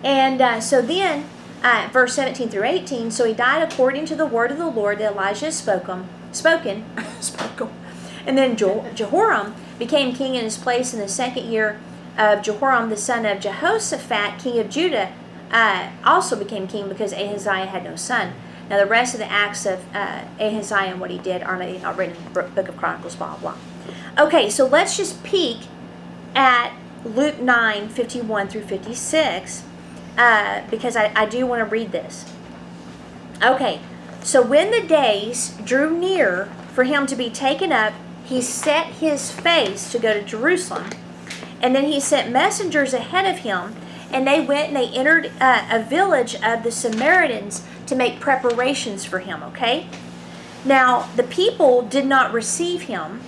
And uh, so then, uh, verse 17 through 18, so he died according to the word of the Lord that Elijah spoken, spoken, (laughs) spoken. And then Jehoram became king in his place in the second year of Jehoram, the son of Jehoshaphat, king of Judah, uh, also became king because Ahaziah had no son. Now, the rest of the acts of uh, Ahaziah and what he did are not written in the book of Chronicles, blah, blah. Okay, so let's just peek at Luke 9 51 through 56 uh, because I, I do want to read this. Okay, so when the days drew near for him to be taken up, he set his face to go to Jerusalem. And then he sent messengers ahead of him, and they went and they entered uh, a village of the Samaritans to make preparations for him, okay? Now, the people did not receive him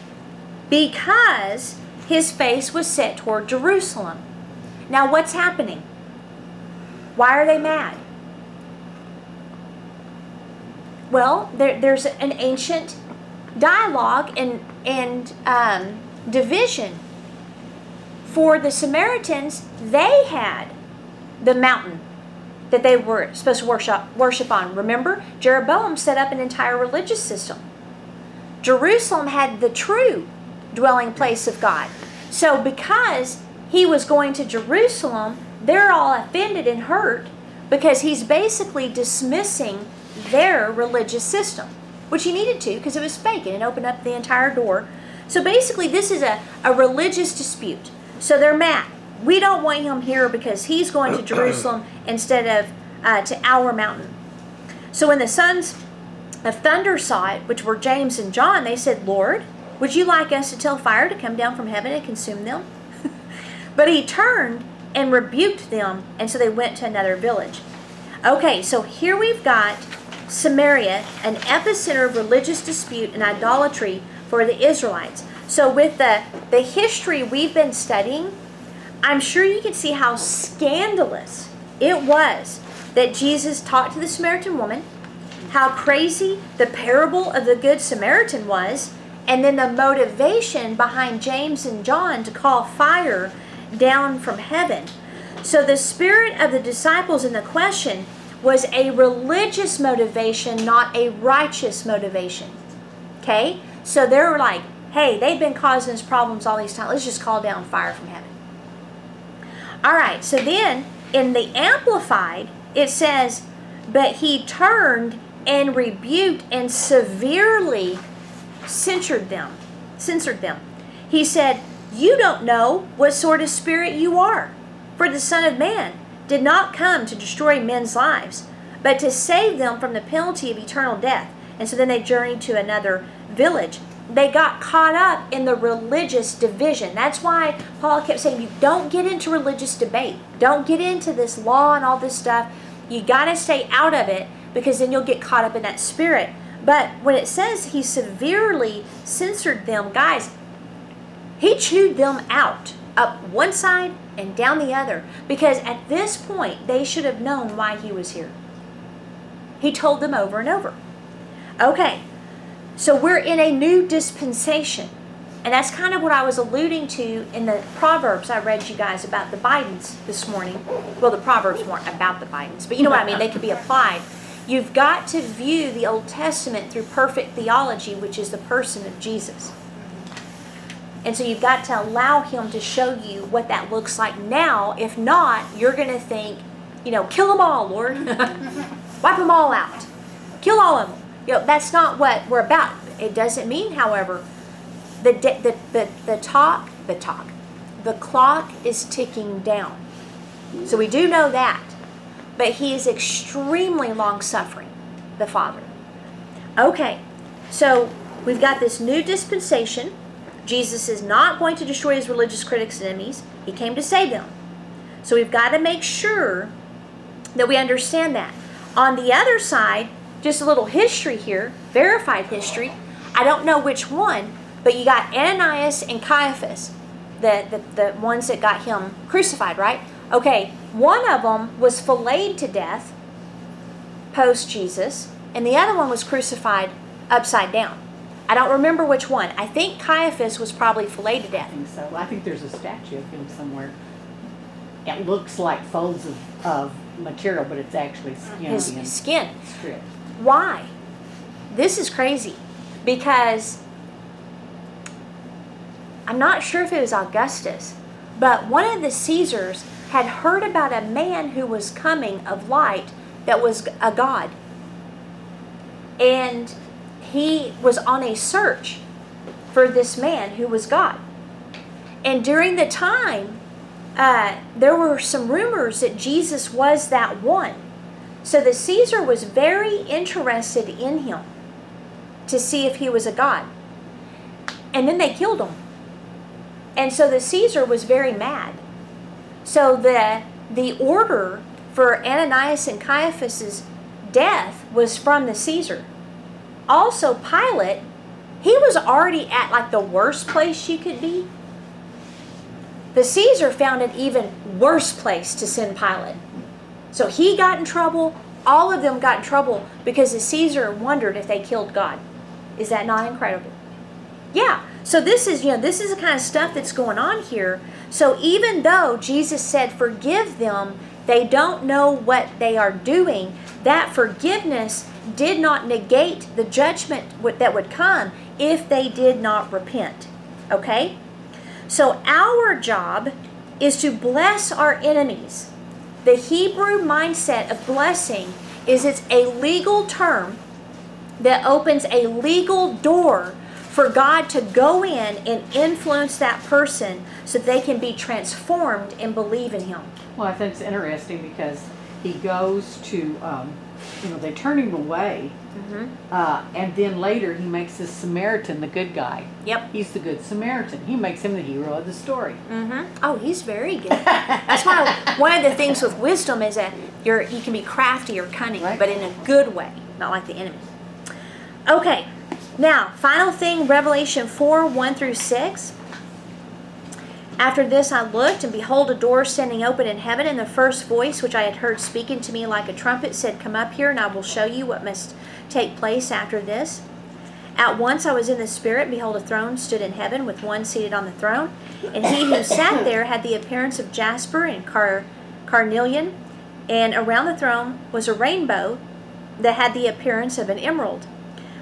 because his face was set toward Jerusalem. Now, what's happening? Why are they mad? Well, there, there's an ancient dialogue and, and um, division. For the Samaritans, they had the mountain that they were supposed to worship, worship on. Remember, Jeroboam set up an entire religious system. Jerusalem had the true dwelling place of God. So because he was going to Jerusalem, they're all offended and hurt because he's basically dismissing their religious system, which he needed to because it was fake and it opened up the entire door. So basically, this is a, a religious dispute. So they're mad. We don't want him here because he's going to Jerusalem (clears throat) instead of uh, to our mountain. So when the sons of thunder saw it, which were James and John, they said, Lord, would you like us to tell fire to come down from heaven and consume them? (laughs) but he turned and rebuked them, and so they went to another village. Okay, so here we've got Samaria, an epicenter of religious dispute and idolatry for the Israelites. So with the, the history we've been studying, I'm sure you can see how scandalous it was that Jesus talked to the Samaritan woman, how crazy the parable of the Good Samaritan was, and then the motivation behind James and John to call fire down from heaven. So the spirit of the disciples in the question was a religious motivation, not a righteous motivation. Okay? So they were like, hey, they've been causing us problems all these times. Let's just call down fire from heaven. All right, so then in the Amplified, it says, But he turned and rebuked and severely censured them. Censored them. He said, You don't know what sort of spirit you are. For the Son of Man did not come to destroy men's lives, but to save them from the penalty of eternal death. And so then they journeyed to another village. They got caught up in the religious division. That's why Paul kept saying, You don't get into religious debate. Don't get into this law and all this stuff. You got to stay out of it because then you'll get caught up in that spirit. But when it says he severely censored them, guys, he chewed them out up one side and down the other because at this point they should have known why he was here. He told them over and over. Okay, so we're in a new dispensation. And that's kind of what I was alluding to in the Proverbs I read you guys about the Bidens this morning. Well, the Proverbs weren't about the Bidens, but you know what I mean? They could be applied. You've got to view the Old Testament through perfect theology, which is the person of Jesus. And so you've got to allow Him to show you what that looks like now. If not, you're going to think, you know, kill them all, Lord. (laughs) Wipe them all out. Kill all of them. You know, that's not what we're about. It doesn't mean, however, the, the, the, the talk, the talk, the clock is ticking down. So we do know that. But he is extremely long suffering, the Father. Okay, so we've got this new dispensation. Jesus is not going to destroy his religious critics and enemies, he came to save them. So we've got to make sure that we understand that. On the other side, just a little history here, verified history. I don't know which one, but you got Ananias and Caiaphas, the, the, the ones that got him crucified, right? Okay, one of them was filleted to death post Jesus, and the other one was crucified upside down. I don't remember which one. I think Caiaphas was probably filleted to
I think so. I think there's a statue of him somewhere. It looks like folds of, of material, but it's actually skin
His skin.
stripped.
Why? This is crazy because I'm not sure if it was Augustus, but one of the Caesars had heard about a man who was coming of light that was a god. And he was on a search for this man who was God. And during the time, uh, there were some rumors that Jesus was that one. So the Caesar was very interested in him to see if he was a god. And then they killed him. And so the Caesar was very mad. So the the order for Ananias and Caiaphas's death was from the Caesar. Also Pilate, he was already at like the worst place you could be. The Caesar found an even worse place to send Pilate. So he got in trouble. All of them got in trouble because the Caesar wondered if they killed God. Is that not incredible? Yeah. So this is, you know, this is the kind of stuff that's going on here. So even though Jesus said, forgive them, they don't know what they are doing, that forgiveness did not negate the judgment that would come. if they did not repent. Okay? So our job is to bless our enemies. The Hebrew mindset of blessing is it's a legal term that opens a legal door for God to go in and influence that person so they can be transformed and believe in Him.
Well, I think it's interesting because he goes to, um, you know, they turn him away,
Mm-hmm.
uh, and then later he makes the Samaritan the good guy.
Yep.
He's the good Samaritan. He makes him the hero of the story.
Mm-hmm. Oh, he's very good. That's why one of the things with wisdom is that you're you can be crafty or cunning,
Right.
but in a good way, not like the enemy. Okay, now final thing, Revelation four one through six. After this I looked, and behold, a door standing open in heaven, and the first voice which I had heard speaking to me like a trumpet said, Come up here, and I will show you what must take place after this. At once I was in the Spirit, and behold, a throne stood in heaven, with one seated on the throne. And he who sat (coughs) there had the appearance of jasper and car- carnelian, and around the throne was a rainbow that had the appearance of an emerald.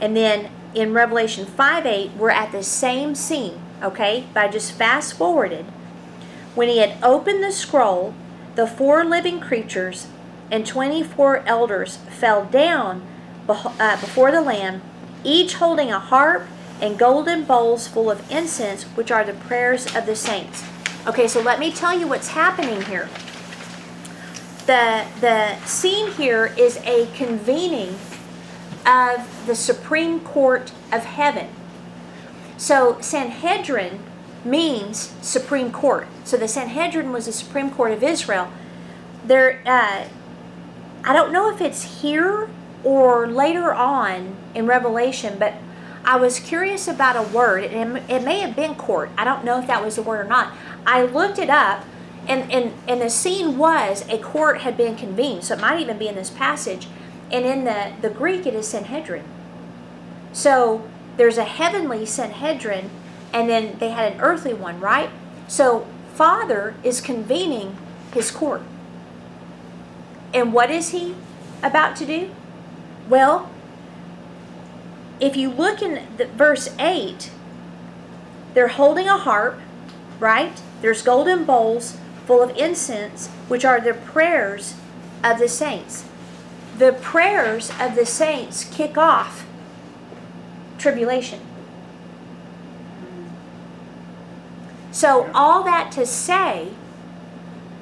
And then in Revelation 5 8, we're at the same scene, okay? But I just fast forwarded. When he had opened the scroll, the four living creatures and 24 elders fell down uh, before the Lamb, each holding a harp and golden bowls full of incense, which are the prayers of the saints. Okay, so let me tell you what's happening here. The, the scene here is a convening of the Supreme Court of Heaven. So Sanhedrin means Supreme Court. So the Sanhedrin was the Supreme Court of Israel. There, uh, I don't know if it's here or later on in Revelation, but I was curious about a word, and it, may have been court. I don't know if that was the word or not. I looked it up, and, and, and the scene was a court had been convened, so it might even be in this passage. And in the, the Greek, it is Sanhedrin. So there's a heavenly Sanhedrin, and then they had an earthly one, right? So Father is convening his court. And what is he about to do? Well, if you look in the, verse 8, they're holding a harp, right? There's golden bowls full of incense, which are the prayers of the saints. The prayers of the saints kick off tribulation. So, all that to say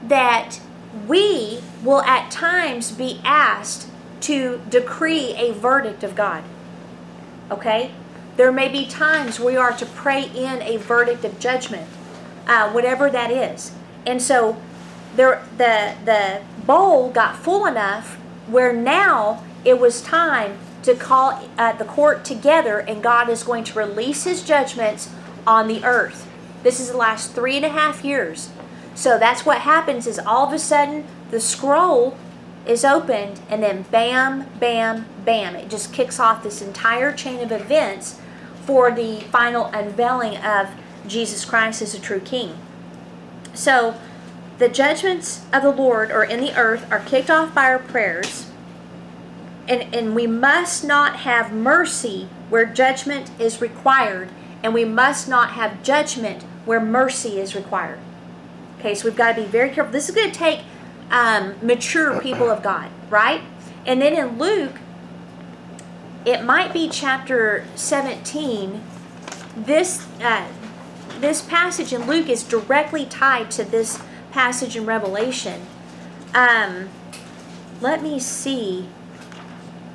that we will at times be asked to decree a verdict of God. Okay? There may be times we are to pray in a verdict of judgment, uh, whatever that is. And so there, the, the bowl got full enough where now it was time to call uh, the court together and God is going to release his judgments on the earth. This is the last three and a half years. So that's what happens is all of a sudden the scroll is opened and then bam, bam, bam. It just kicks off this entire chain of events for the final unveiling of Jesus Christ as a true king. So the judgments of the Lord or in the earth are kicked off by our prayers. And, and we must not have mercy where judgment is required, and we must not have judgment where mercy is required. Okay, so we've got to be very careful. This is going to take um, mature people of God, right? And then in Luke, it might be chapter 17. This uh, this passage in Luke is directly tied to this passage in Revelation. Um, let me see.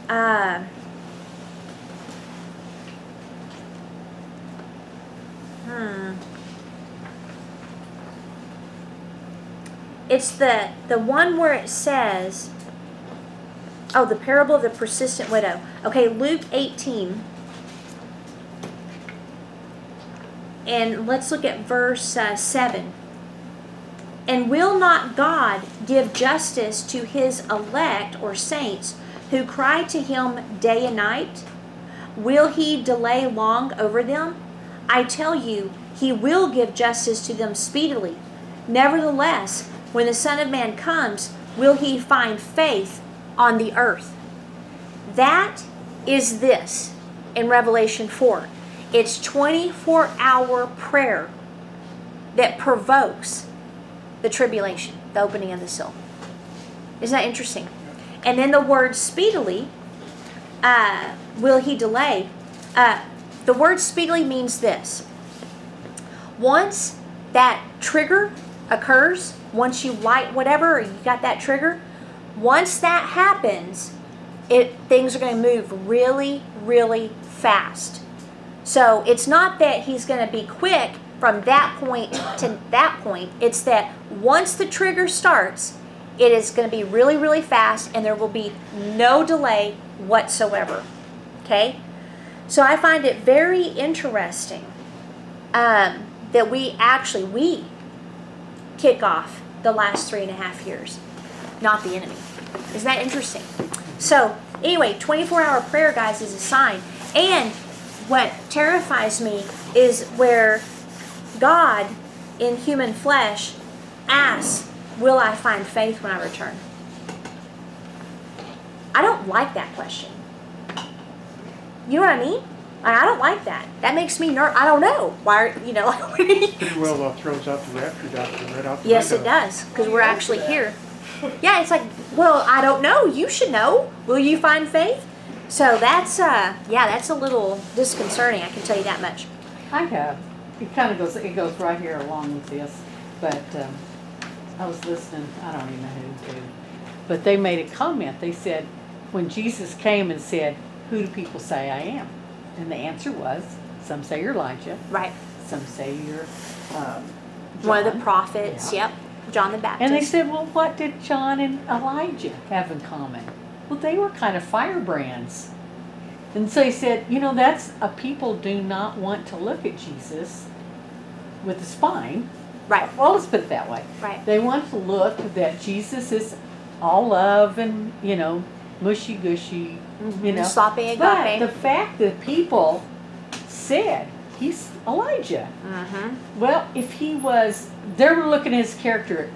Uh, hmm. It's the the one where it says, "Oh, the parable of the persistent widow." Okay, Luke eighteen. and let's look at verse uh, 7. And will not God give justice to his elect or saints who cry to him day and night? Will he delay long over them? I tell you, he will give justice to them speedily. Nevertheless, when the Son of Man comes, will he find faith on the earth? That is this in Revelation 4. It's 24 hour prayer that provokes the tribulation, the opening of the seal. Isn't that interesting? And then the word speedily, uh, will he delay? Uh, the word speedily means this. Once that trigger occurs, once you light whatever, you got that trigger, once that happens, it things are going to move really, really fast. So it's not that he's going to be quick from that point to that point. It's that once the trigger starts, it is going to be really, really fast and there will be no delay whatsoever. Okay? So I find it very interesting um, that we actually, we kick off the last three and a half years, not the enemy. Isn't that interesting? So, anyway, 24 hour prayer, guys, is a sign. And what terrifies me is where God in human flesh asks, Will I find faith when I return? I don't like that question. You know what I mean? I I don't like that. That makes me nervous. I don't know. Why, you know. (laughs)
Pretty well uh, throws out the rapture doctrine right out the
Yes, it does, because we're actually here. Yeah, it's like, well, I don't know. You should know. Will you find faith? So that's, uh, yeah, that's a little disconcerting. I can tell you that much.
I have. It kind of goes, it goes right here along with this, but um, I was listening, I don't even know who to, but they made a comment. They said, when Jesus came and said, who do people say I am? And the answer was, some say you're Elijah,
Right.
some say you're um,
One of the prophets.
Yeah.
Yep. John the Baptist.
And they said, well, what did John and Elijah have in common? Well, they were kind of firebrands. And so he said, you know, that's a people do not want to look at Jesus with the spine.
right.
Well, let's put it that way.
Right.
They want to look that Jesus is all love and, you know, mushy gushy, you know.
Sloppy
But the fact that people said he's Elijah.
Mm-hmm.
Well, if he was, they were looking at his character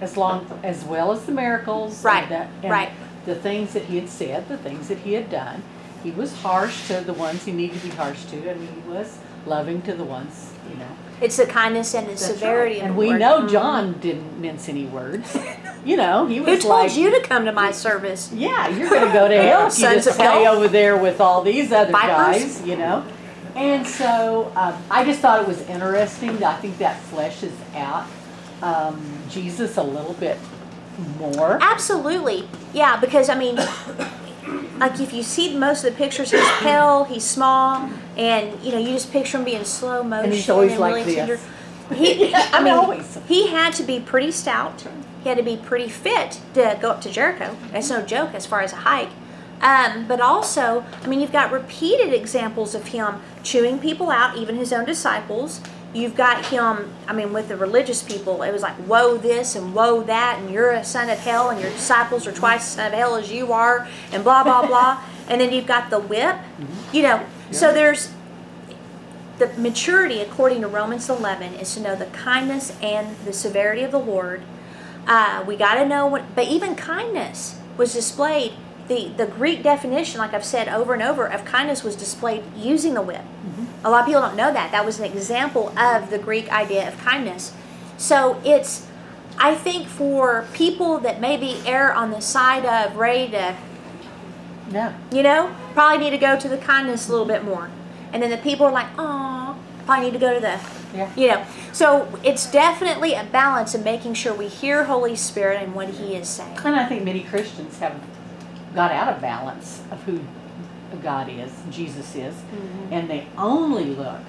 as long, as well as the miracles. and
Right,
that- and
right.
The things that he had said, the things that he had done. He was harsh to the ones he needed to be harsh to, and he was loving to the ones, you know.
It's the kindness and the
That's
severity
right.
of
And
the
we
word.
know
Mhm.
John didn't mince any words. You know, he was Who
told
like,
you to come to my service?
yeah, you're gonna go to hell if you
Sons
just
of
stay
hell.
over there with all these other
Vipers.
guys, you know? And so, um, I just thought it was interesting, I think that fleshes out, um, Jesus a little bit more.
Absolutely. Yeah, because I mean, like if you see most of the pictures, he's (coughs) pale, he's small, and you know, you just picture him being slow motion
he's always
and
like
really
this.
tender. He, I (laughs) mean,
always-
he had to be pretty stout. He had to be pretty fit to go up to Jericho. That's no joke as far as a hike. Um, but also, I mean, you've got repeated examples of him chewing people out, even his own disciples. You've got him, I mean, with the religious people, it was like, woe this and woe that, and you're a son of hell, and your disciples are twice the son of hell as you are, and blah, blah, blah. (laughs) and then you've got the whip, you know. So there's the maturity, according to Romans 11, is to know the kindness and the severity of the Lord. Uh, we got to know what, but even kindness was displayed. The, the Greek definition, like I've said over and over, of kindness was displayed using the whip. A lot of people don't know that. That was an example of the Greek idea of kindness. So it's, I think, for people that maybe err on the side of ready to
No,
you know, probably need to go to the kindness a little bit more. And then the people are like, oh, probably need to go to the,
yeah.
you know. So it's definitely a balance of making sure we hear Holy Spirit and what He is saying.
And I think many Christians have got out of balance of who God is, Jesus is, and they only look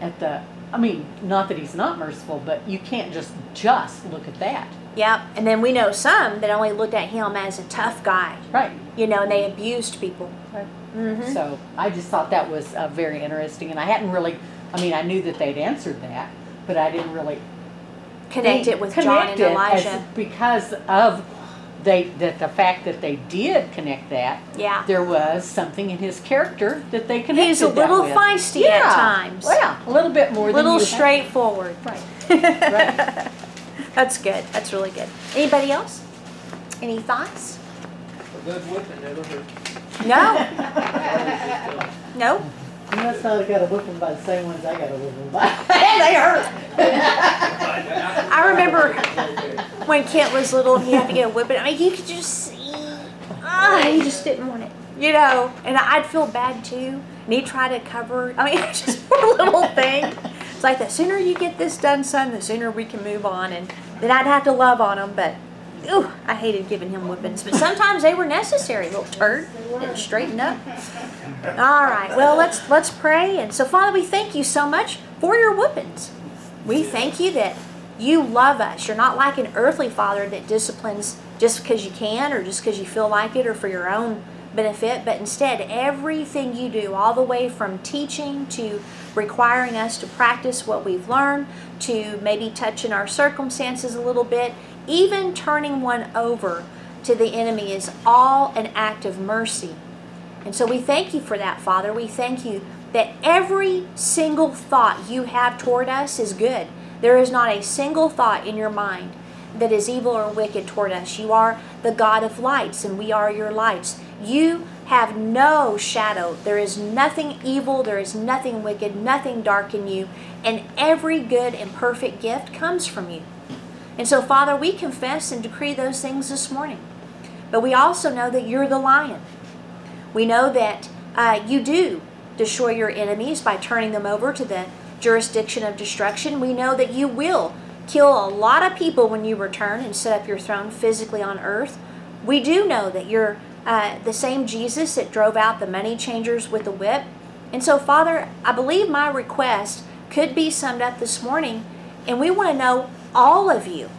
at the. I mean, not that He's not merciful, but you can't just just look at that,
Yep. And then we know some that only looked at Him as a tough guy,
right?
you know, and they abused people.
Right.
hmm
So I just thought that was uh, very interesting, and I hadn't really I mean, I knew that they'd answered that, but I didn't really
Connect it with John and
connect it as-
Elijah.
because of they that the fact that they did connect that
Yeah.
there was something in his character that they connected.
He's a little feisty
yeah.
at times.
Yeah, a little bit more.
A little
than
straightforward.
Right. Right. (laughs)
That's good. That's really good. Anybody else? Any thoughts?
A good whipping never hurt.
No? (laughs) No?
You must not have got a whipping by the same ones I got a whipping by. (laughs) they hurt.
I remember when Kent was little and he had to get a whipping. I mean, you could just see, ah, he just didn't want it, you know. And I'd feel bad too. And he'd try to cover. I mean, (laughs) it's just poor little thing. It's like the sooner you get this done, son, the sooner we can move on. And then I'd have to love on him, but. Ooh, I hated giving him whippings, but sometimes they were necessary. Little turd, didn't straighten up. All right, well let's let's pray. And so, Father, we thank you so much for your whippings. We thank you that you love us. You're not like an earthly father that disciplines just because you can or just because you feel like it or for your own benefit, but instead, everything you do, all the way from teaching to requiring us to practice what we've learned, to maybe touching our circumstances a little bit, even turning one over to the enemy, is all an act of mercy. And so we thank you for that, Father. We thank you that every single thought you have toward us is good. There is not a single thought in your mind that is evil or wicked toward us. You are the God of lights, and we are your lights. You have no shadow. There is nothing evil, there is nothing wicked, nothing dark in you, and every good and perfect gift comes from you. And so, Father, we confess and decree those things this morning. But we also know that you're the lion. We know that uh, you do destroy your enemies by turning them over to the jurisdiction of destruction. We know that you will kill a lot of people when you return and set up your throne physically on earth. We do know that you're uh, the same Jesus that drove out the money changers with the whip. And so, Father, I believe my request could be summed up this morning, and we want to know all of you.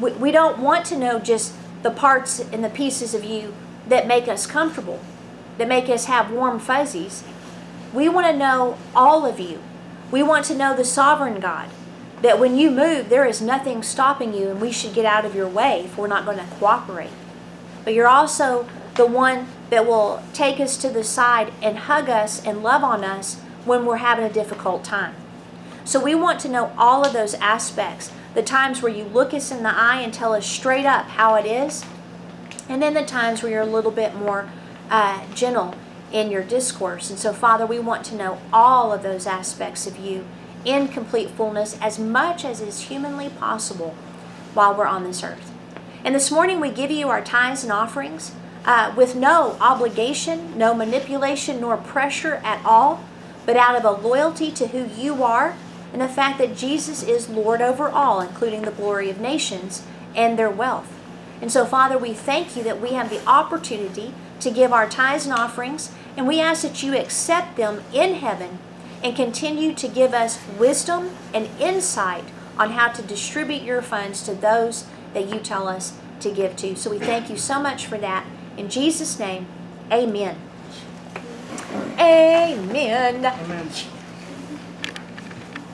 We, we don't want to know just the parts and the pieces of you that make us comfortable, that make us have warm fuzzies. We want to know all of you. We want to know the sovereign God, that when you move, there is nothing stopping you, and we should get out of your way if we're not going to cooperate. But you're also the one that will take us to the side and hug us and love on us when we're having a difficult time. So we want to know all of those aspects the times where you look us in the eye and tell us straight up how it is, and then the times where you're a little bit more uh, gentle in your discourse. And so, Father, we want to know all of those aspects of you in complete fullness as much as is humanly possible while we're on this earth. And this morning we give you our tithes and offerings uh, with no obligation, no manipulation, nor pressure at all, but out of a loyalty to who you are and the fact that Jesus is Lord over all, including the glory of nations and their wealth. And so, Father, we thank you that we have the opportunity to give our tithes and offerings, and we ask that you accept them in heaven and continue to give us wisdom and insight on how to distribute your funds to those that you tell us to give to. So we thank you so much for that. In Jesus' name, amen. Amen.
Amen.